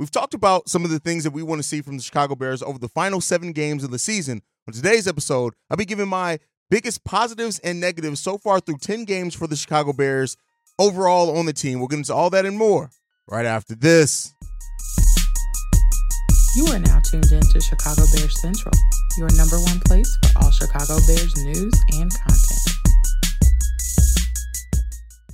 We've talked about some of the things that we want to see from the Chicago Bears over the final seven games of the season. On today's episode, I'll be giving my biggest positives and negatives so far through 10 games for the Chicago Bears overall on the team. We'll get into all that and more right after this. You are now tuned in to Chicago Bears Central, your number one place for all Chicago Bears news and content.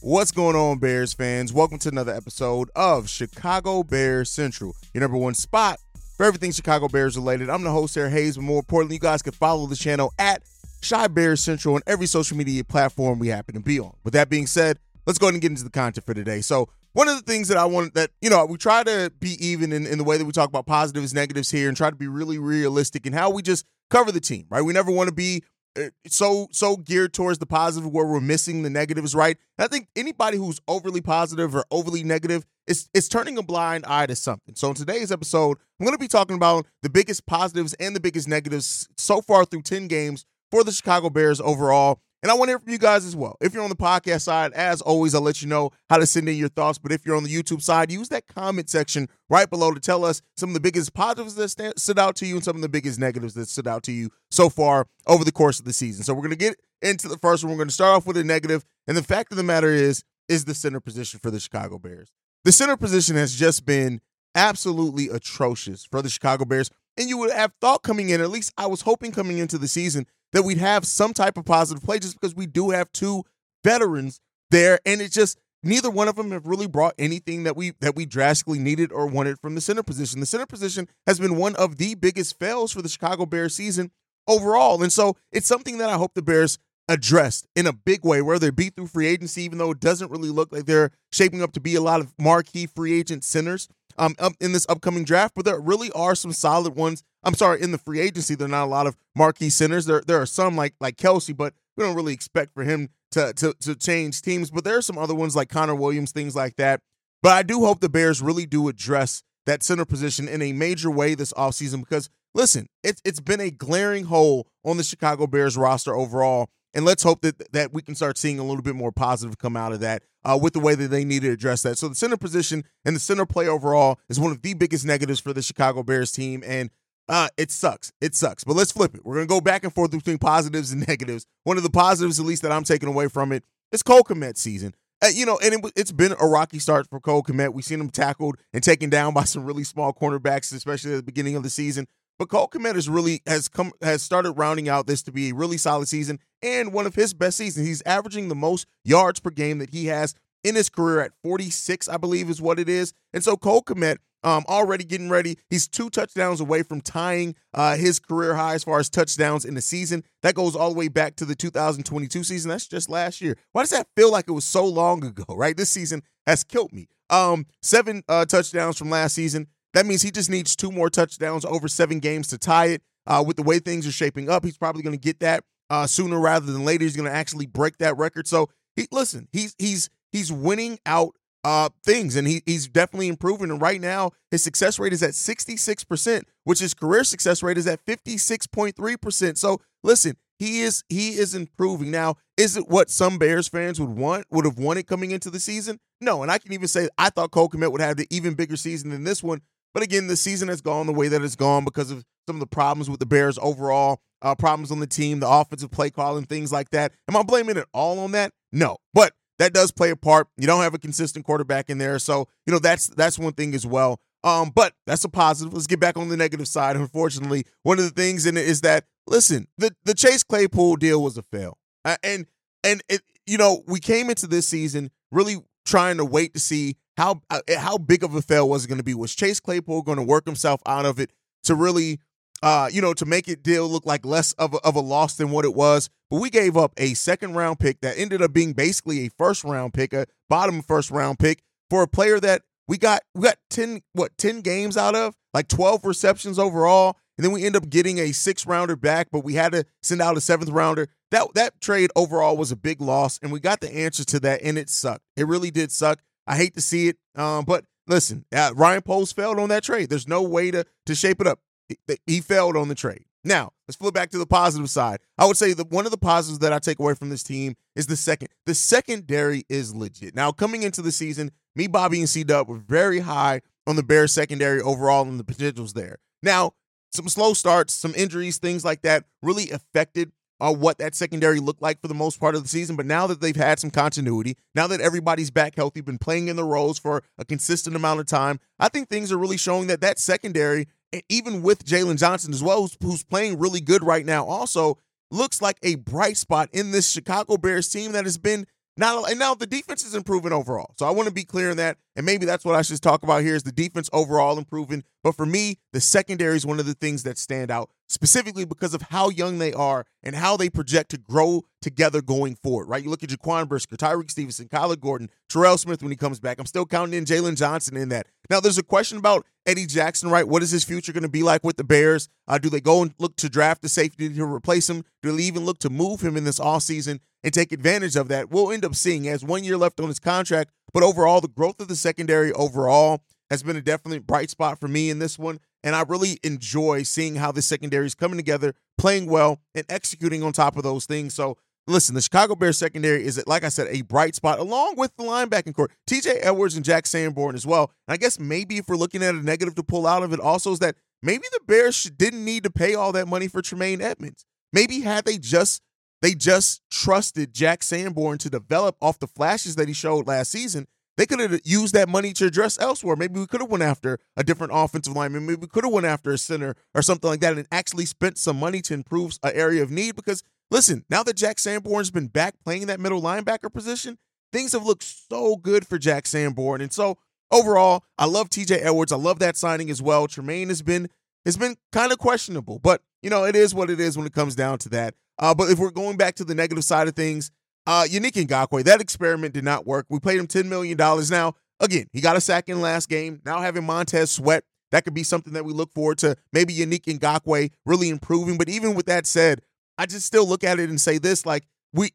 What's going on, Bears fans? Welcome to another episode of Chicago Bears Central, your number one spot for everything Chicago Bears related. I'm the host, Sarah Haize, but more importantly, you guys can follow the channel at Chi Bears Central on every social media platform we happen to be on. With that being said, let's go ahead and get into the content for today. So, one of the things that I want that, you know, we try to be even in, in the way that we talk about positives, negatives here, and try to be really realistic in how we just cover the team, right? We never want to be Uh, so so geared towards the positive where we're missing the negatives, right? I think anybody who's overly positive or overly negative is is turning a blind eye to something. So in today's episode, I'm going to be talking about the biggest positives and the biggest negatives so far through 10 games for the Chicago Bears overall. And I want to hear from you guys as well. If you're on the podcast side, as always, I'll let you know how to send in your thoughts. But if you're on the YouTube side, use that comment section right below to tell us some of the biggest positives that stood out to you and some of the biggest negatives that stood out to you so far over the course of the season. So we're going to get into the first one. We're going to start off with a negative, and the fact of the matter is, is the center position for the Chicago Bears. The center position has just been absolutely atrocious for the Chicago Bears. And you would have thought coming in, at least I was hoping coming into the season, that we'd have some type of positive play just because we do have two veterans there. And it just neither one of them have really brought anything that we that we drastically needed or wanted from the center position. The center position has been one of the biggest fails for the Chicago Bears season overall. And so it's something that I hope the Bears addressed in a big way, whether it be through free agency, even though it doesn't really look like they're shaping up to be a lot of marquee free agent centers um, in this upcoming draft, but there really are some solid ones. I'm sorry, in the free agency, there are not a lot of marquee centers. There, there are some like like Kelce, but we don't really expect for him to, to to change teams. But there are some other ones like Connor Williams, things like that. But I do hope the Bears really do address that center position in a major way this offseason because listen, it's it's been a glaring hole on the Chicago Bears roster overall. And let's hope that that we can start seeing a little bit more positive come out of that uh, with the way that they need to address that. So the center position and the center play overall is one of the biggest negatives for the Chicago Bears team, and uh, it sucks. It sucks. But let's flip it. We're gonna go back and forth between positives and negatives. One of the positives, at least that I'm taking away from it, is Cole Kmet's season. Uh, you know, and it, has been a rocky start for Cole Kmet. We've seen him tackled and taken down by some really small cornerbacks, especially at the beginning of the season. But Cole Kmet has really has come has started rounding out this to be a really solid season and one of his best seasons. He's averaging the most yards per game that he has in his career at 46, I believe is what it is. And so Cole Kmet um, already getting ready. He's two touchdowns away from tying uh, his career high as far as touchdowns in the season. That goes all the way back to the 2022 season. That's just last year. Why does that feel like it was so long ago, right? This season has killed me. Um, seven uh, touchdowns from last season. That means he just needs two more touchdowns over seven games to tie it. Uh, with the way things are shaping up, he's probably going to get that uh, sooner rather than later. He's going to actually break that record. So he listen, he's he's he's winning out uh, things, and he he's definitely improving. And right now, his success rate is at sixty six percent, which his career success rate is at fifty six point three percent. So listen, he is he is improving. Now, is it what some Bears fans would want would have wanted coming into the season? No, and I can even say I thought Cole Kmet would have the even bigger season than this one. But again, the season has gone the way that it's gone because of some of the problems with the Bears overall, uh, problems on the team, the offensive play call, and things like that. Am I blaming it all on that? No, but that does play a part. You don't have a consistent quarterback in there, so you know that's that's one thing as well. Um, but that's a positive. Let's get back on the negative side. Unfortunately, one of the things in it is that listen, the the Chase Claypool deal was a fail, uh, and and it you know we came into this season really trying to wait to see how uh, how big of a fail was it going to be? Was Chase Claypool going to work himself out of it to really, uh, you know, to make it deal look like less of a, of a loss than what it was? But we gave up a second round pick that ended up being basically a first round pick, a bottom first round pick for a player that we got we got 10 what 10 games out of like 12 receptions overall and then we end up getting a six rounder back but we had to send out a seventh rounder that that trade overall was a big loss and we got the answer to that and it sucked it really did suck I hate to see it, um, but listen, uh, Ryan Poles failed on that trade. There's no way to to shape it up. He, he failed on the trade. Now, let's flip back to the positive side. I would say that one of the positives that I take away from this team is the second. The secondary is legit. Now, coming into the season, me, Bobby, and C Dub were very high on the Bears secondary overall and the potentials there. Now, some slow starts, some injuries, things like that really affected uh, what that secondary looked like for the most part of the season. But now that they've had some continuity, now that everybody's back healthy, been playing in the roles for a consistent amount of time, I think things are really showing that that secondary, even with Jaylon Johnson as well, who's, who's playing really good right now, also looks like a bright spot in this Chicago Bears team that has been not and now the defense is improving overall. So I want to be clear in that. And maybe that's what I should talk about here is the defense overall improving. But for me, the secondary is one of the things that stand out specifically because of how young they are and how they project to grow together going forward, right? You look at Jaquan Brisker, Tyrique Stevenson, Kyler Gordon, Terrell Smith when he comes back. I'm still counting in Jaylon Johnson in that. Now, there's a question about Eddie Jackson, right? What is his future going to be like with the Bears? Uh, do they go and look to draft a safety to replace him? Do they even look to move him in this offseason and take advantage of that? We'll end up seeing as one year left on his contract. But overall, the growth of the secondary overall has been a definite bright spot for me in this one. And I really enjoy seeing how the secondary is coming together, playing well, and executing on top of those things. So, listen, the Chicago Bears secondary is, like I said, a bright spot along with the linebacking corps. TJ Edwards and Jack Sanborn as well. And I guess maybe if we're looking at a negative to pull out of it also is that maybe the Bears didn't need to pay all that money for Tremaine Edmunds. Maybe had they just they just trusted Jack Sanborn to develop off the flashes that he showed last season, they could have used that money to address elsewhere. Maybe we could have went after a different offensive lineman. Maybe we could have went after a center or something like that and actually spent some money to improve an area of need. Because listen, now that Jack Sanborn's been back playing that middle linebacker position, things have looked so good for Jack Sanborn. And so overall, I love TJ Edwards. I love that signing as well. Tremaine has been has been kind of questionable, but you know, it is what it is when it comes down to that. Uh, but if we're going back to the negative side of things, uh, Yannick Ngakoue, that experiment did not work. We paid him $10 million. Now, again, he got a sack in last game. Now having Montez Sweat, that could be something that we look forward to. Maybe Yannick Ngakoue really improving. But even with that said, I just still look at it and say this: like we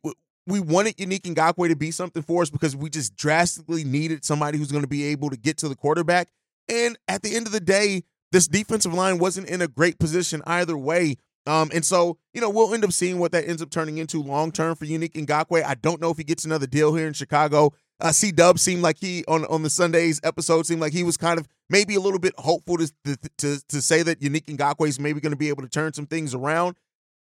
we wanted Yannick Ngakoue to be something for us because we just drastically needed somebody who's going to be able to get to the quarterback. And at the end of the day, this defensive line wasn't in a great position either way. Um, and so, you know, we'll end up seeing what that ends up turning into long term for Yannick Ngakoue. I don't know if he gets another deal here in Chicago. Uh, C Dub seemed like he on on the Sunday's episode seemed like he was kind of maybe a little bit hopeful to to to, to say that Yannick Ngakoue is maybe going to be able to turn some things around.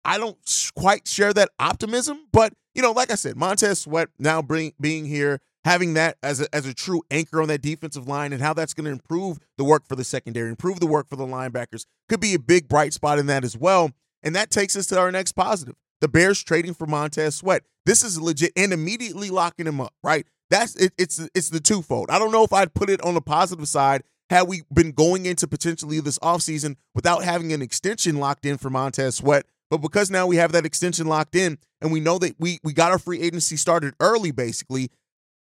I don't quite share that optimism, but you know, like I said, Montez Sweat now bring, being here, having that as a, as a true anchor on that defensive line, and how that's going to improve the work for the secondary, improve the work for the linebackers, could be a big bright spot in that as well. And that takes us to our next positive. The Bears trading for Montez Sweat. This is legit and immediately locking him up, right? That's it, it's it's the twofold. I don't know if I'd put it on the positive side had we been going into potentially this offseason without having an extension locked in for Montez Sweat. But because now we have that extension locked in and we know that we we got our free agency started early, basically,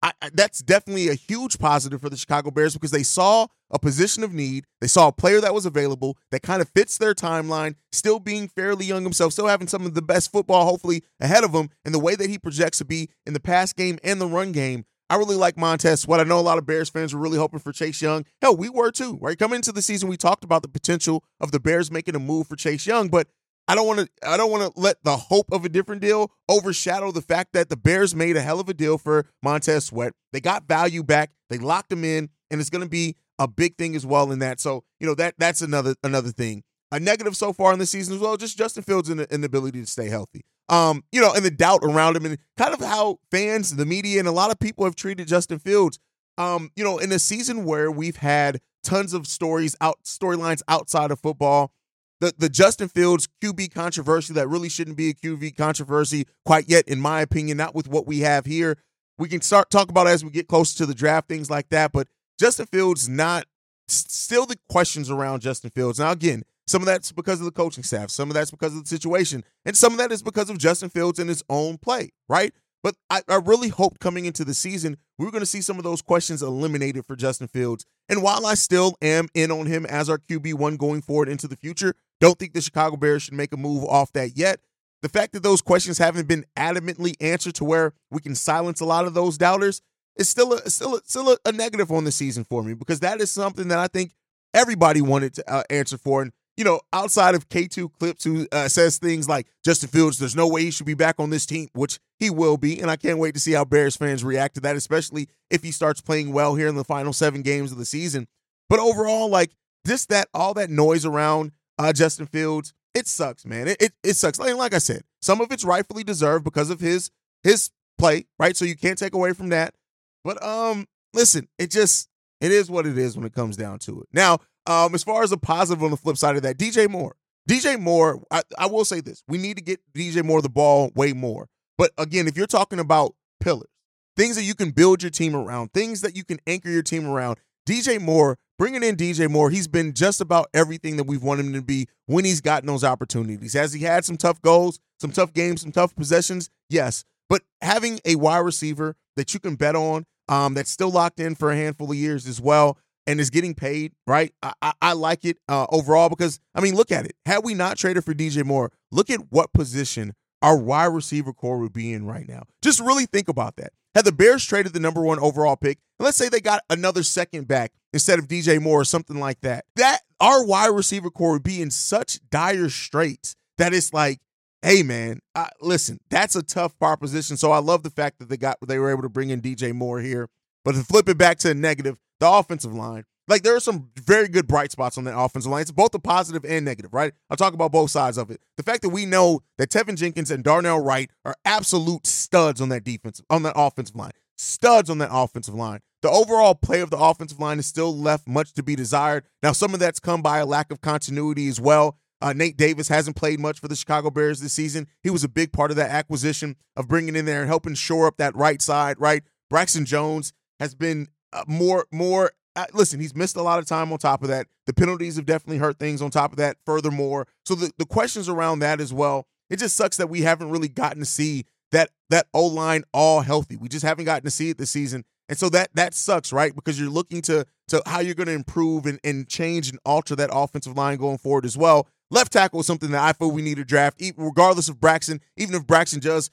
I, that's definitely a huge positive for the Chicago Bears because they saw a position of need. They saw a player that was available that kind of fits their timeline, still being fairly young himself, still having some of the best football, hopefully, ahead of him, and the way that he projects to be in the pass game and the run game. I really like Montez Sweat. I know a lot of Bears fans were really hoping for Chase Young. Hell, we were too, right? Coming into the season, we talked about the potential of the Bears making a move for Chase Young, but I don't want to I don't want to let the hope of a different deal overshadow the fact that the Bears made a hell of a deal for Montez Sweat. They got value back. They locked him in and it's going to be a big thing as well in that. So, you know, that that's another another thing. A negative so far in the season as well, just Justin Fields' inability to stay healthy. Um, you know, and the doubt around him and kind of how fans, the media, and a lot of people have treated Justin Fields. Um, you know, in a season where we've had tons of stories out storylines outside of football the, the Justin Fields QB controversy that really shouldn't be a QB controversy quite yet, in my opinion, not with what we have here. We can start talk about as we get closer to the draft, things like that. But Justin Fields not still the questions around Justin Fields. Now, again, some of that's because of the coaching staff, some of that's because of the situation, and some of that is because of Justin Fields and his own play, right? But I, I really hoped coming into the season, we were going to see some of those questions eliminated for Justin Fields. And while I still am in on him as our QB1 going forward into the future, don't think the Chicago Bears should make a move off that yet. The fact that those questions haven't been adamantly answered to where we can silence a lot of those doubters is still a, still a, still a, a negative on the season for me because that is something that I think everybody wanted to uh, answer for. And you know, outside of K2 Clips, who uh, says things like Justin Fields, there's no way he should be back on this team, which he will be. And I can't wait to see how Bears fans react to that, especially if he starts playing well here in the final seven games of the season. But overall, like just that all that noise around uh, Justin Fields, it sucks, man. It, it it sucks. Like, like I said, some of it's rightfully deserved because of his his play, right? So you can't take away from that. But um, listen, it just it is what it is when it comes down to it. Now, um, as far as a positive on the flip side of that, DJ Moore. DJ Moore, I, I will say this: we need to get DJ Moore the ball way more. But again, if you're talking about pillars, things that you can build your team around, things that you can anchor your team around, DJ Moore, bringing in DJ Moore, he's been just about everything that we've wanted him to be when he's gotten those opportunities. Has he had some tough goals, some tough games, some tough possessions? Yes. But having a wide receiver that you can bet on, um, that's still locked in for a handful of years as well, and is getting paid, right? I, I, I like it uh, overall because, I mean, look at it. Had we not traded for DJ Moore, look at what position our wide receiver corps would be in right now. Just really think about that. Had the Bears traded the number one overall pick, and let's say they got another second back instead of DJ Moore or something like that, that our wide receiver corps would be in such dire straits that it's like, hey man, listen, that's a tough proposition. So I love the fact that they got they were able to bring in DJ Moore here. But to flip it back to the negative, the offensive line. Like there are some very good bright spots on that offensive line. It's both the positive and negative, right? I'll talk about both sides of it. The fact that we know that Teven Jenkins and Darnell Wright are absolute studs on that defense, on that offensive line. Studs on that offensive line. The overall play of the offensive line is still left much to be desired. Now, some of that's come by a lack of continuity as well. Uh, Nate Davis hasn't played much for the Chicago Bears this season. He was a big part of that acquisition of bringing in there and helping shore up that right side, right? Braxton Jones has been uh, more more uh, listen, he's missed a lot of time on top of that. The penalties have definitely hurt things on top of that, furthermore. So the, the questions around that as well. It just sucks that we haven't really gotten to see that that O line all healthy. We just haven't gotten to see it this season. And so that that sucks, right? Because you're looking to to how you're going to improve and, and change and alter that offensive line going forward as well. Left tackle is something that I feel we need to draft, regardless of Braxton. Even if Braxton does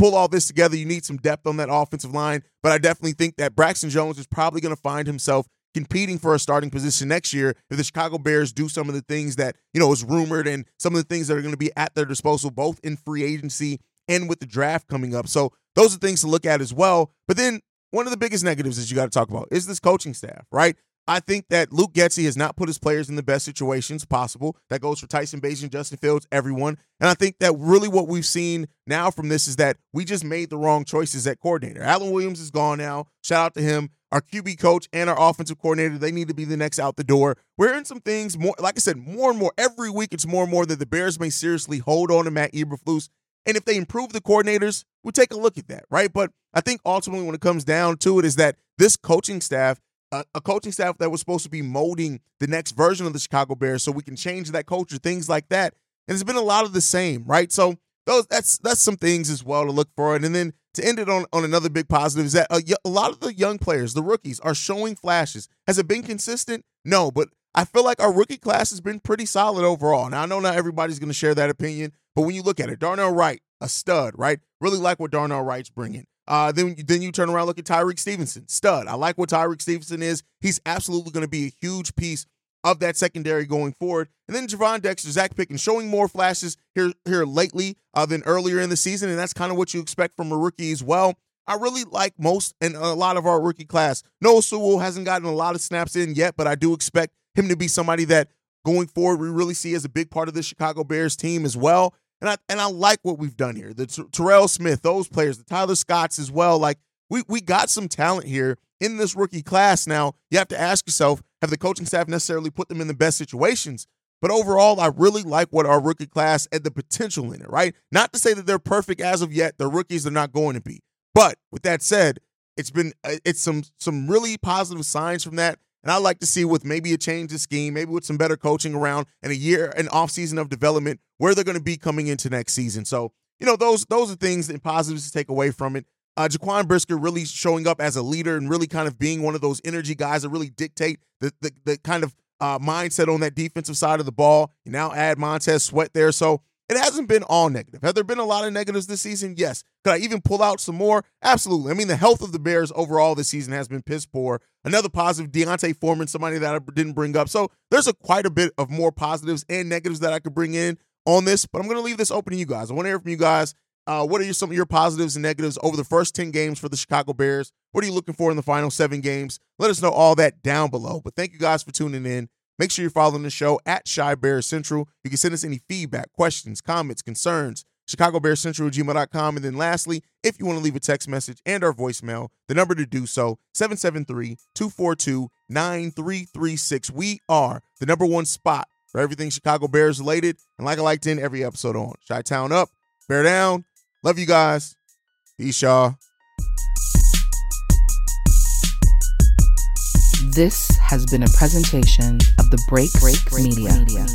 pull all this together, you need some depth on that offensive line. But I definitely think that Braxton Jones is probably going to find himself competing for a starting position next year if the Chicago Bears do some of the things that, you know, is rumored and some of the things that are going to be at their disposal, both in free agency and with the draft coming up. So those are things to look at as well. But then one of the biggest negatives that you got to talk about is this coaching staff, right? I think that Luke Getsy has not put his players in the best situations possible. That goes for Tyson Bagent, Justin Fields, everyone. And I think that really what we've seen now from this is that we just made the wrong choices at coordinator. Alan Williams is gone now. Shout out to him. Our QB coach and our offensive coordinator, they need to be the next out the door. We're in some things more, like I said, more and more every week. It's more and more that the Bears may seriously hold on to Matt Eberflus. And if they improve the coordinators, we'll take a look at that, right? But I think ultimately, when it comes down to it, is that this coaching staff a, a, coaching staff that was supposed to be molding the next version of the Chicago Bears so we can change that culture, things like that. And it's been a lot of the same, right? So those that's that's some things as well to look for. And then to end it on, on another big positive is that uh, a, a lot of the young players, the rookies, are showing flashes. Has it been consistent? No, but I feel like our rookie class has been pretty solid overall. Now I know not everybody's going to share that opinion, but when you look at it, Darnell Wright, a stud, right? Really like what Darnell Wright's bringing. Uh, then, then you turn around, look at Tyrique Stevenson, stud. I like what Tyrique Stevenson is. He's absolutely going to be a huge piece of that secondary going forward. And then Gervon Dexter, Zacch Pickens, showing more flashes here here lately uh, than earlier in the season, and that's kind of what you expect from a rookie as well. I really like most and a lot of our rookie class. Noah Sewell hasn't gotten a lot of snaps in yet, but I do expect him to be somebody that going forward we really see as a big part of the Chicago Bears team as well. And I and I like what we've done here. The Terrell Smith, those players, the Tyler Scotts as well. Like we we got some talent here in this rookie class. Now you have to ask yourself: Have the coaching staff necessarily put them in the best situations? But overall, I really like what our rookie class and the potential in it. Right? Not to say that they're perfect as of yet. They're rookies. They're not going to be. But with that said, it's been uh, it's some some really positive signs from that. And I'd like to see with maybe a change of scheme, maybe with some better coaching around and a year, an offseason of development, where they're going to be coming into next season. So, you know, those those are things and positives to take away from it. Uh, Jaquan Brisker really showing up as a leader and really kind of being one of those energy guys that really dictate the the, the kind of uh, mindset on that defensive side of the ball. You now add Montez Sweat there. So it hasn't been all negative. Have there been a lot of negatives this season? Yes. Could I even pull out some more? Absolutely. I mean, the health of the Bears overall this season has been piss poor. Another positive, D'Onta Foreman, somebody that I didn't bring up. So there's a quite a bit of more positives and negatives that I could bring in on this, but I'm going to leave this open to you guys. I want to hear from you guys. Uh, what are your, some of your positives and negatives over the first 10 games for the Chicago Bears? What are you looking for in the final seven games? Let us know all that down below. But thank you guys for tuning in. Make sure you're following the show at Chi Bears Central. You can send us any feedback, questions, comments, concerns, chicagobearcentral at gmail.com. And then lastly, if you want to leave a text message and our voicemail, the number to do so, 773-242-9336. We are the number one spot for everything Chicago Bears related. And like I like to end every episode on, Chi Town up, Bear down. Love you guys. Peace, y'all. This has been a presentation of the Break Break, Break Media. Media.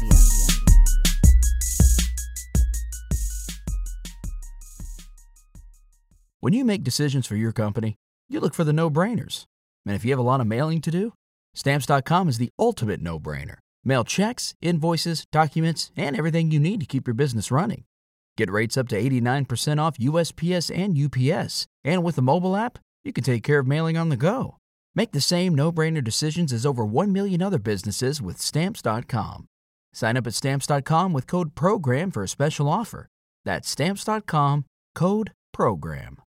When you make decisions for your company, you look for the no-brainers. And if you have a lot of mailing to do, stamps.com is the ultimate no-brainer. Mail checks, invoices, documents, and everything you need to keep your business running. Get rates up to 89% off USPS and UPS. And with the mobile app, you can take care of mailing on the go. Make the same no-brainer decisions as over 1 million other businesses with stamps.com. Sign up at stamps.com with code program for a special offer. That's stamps.com, code program.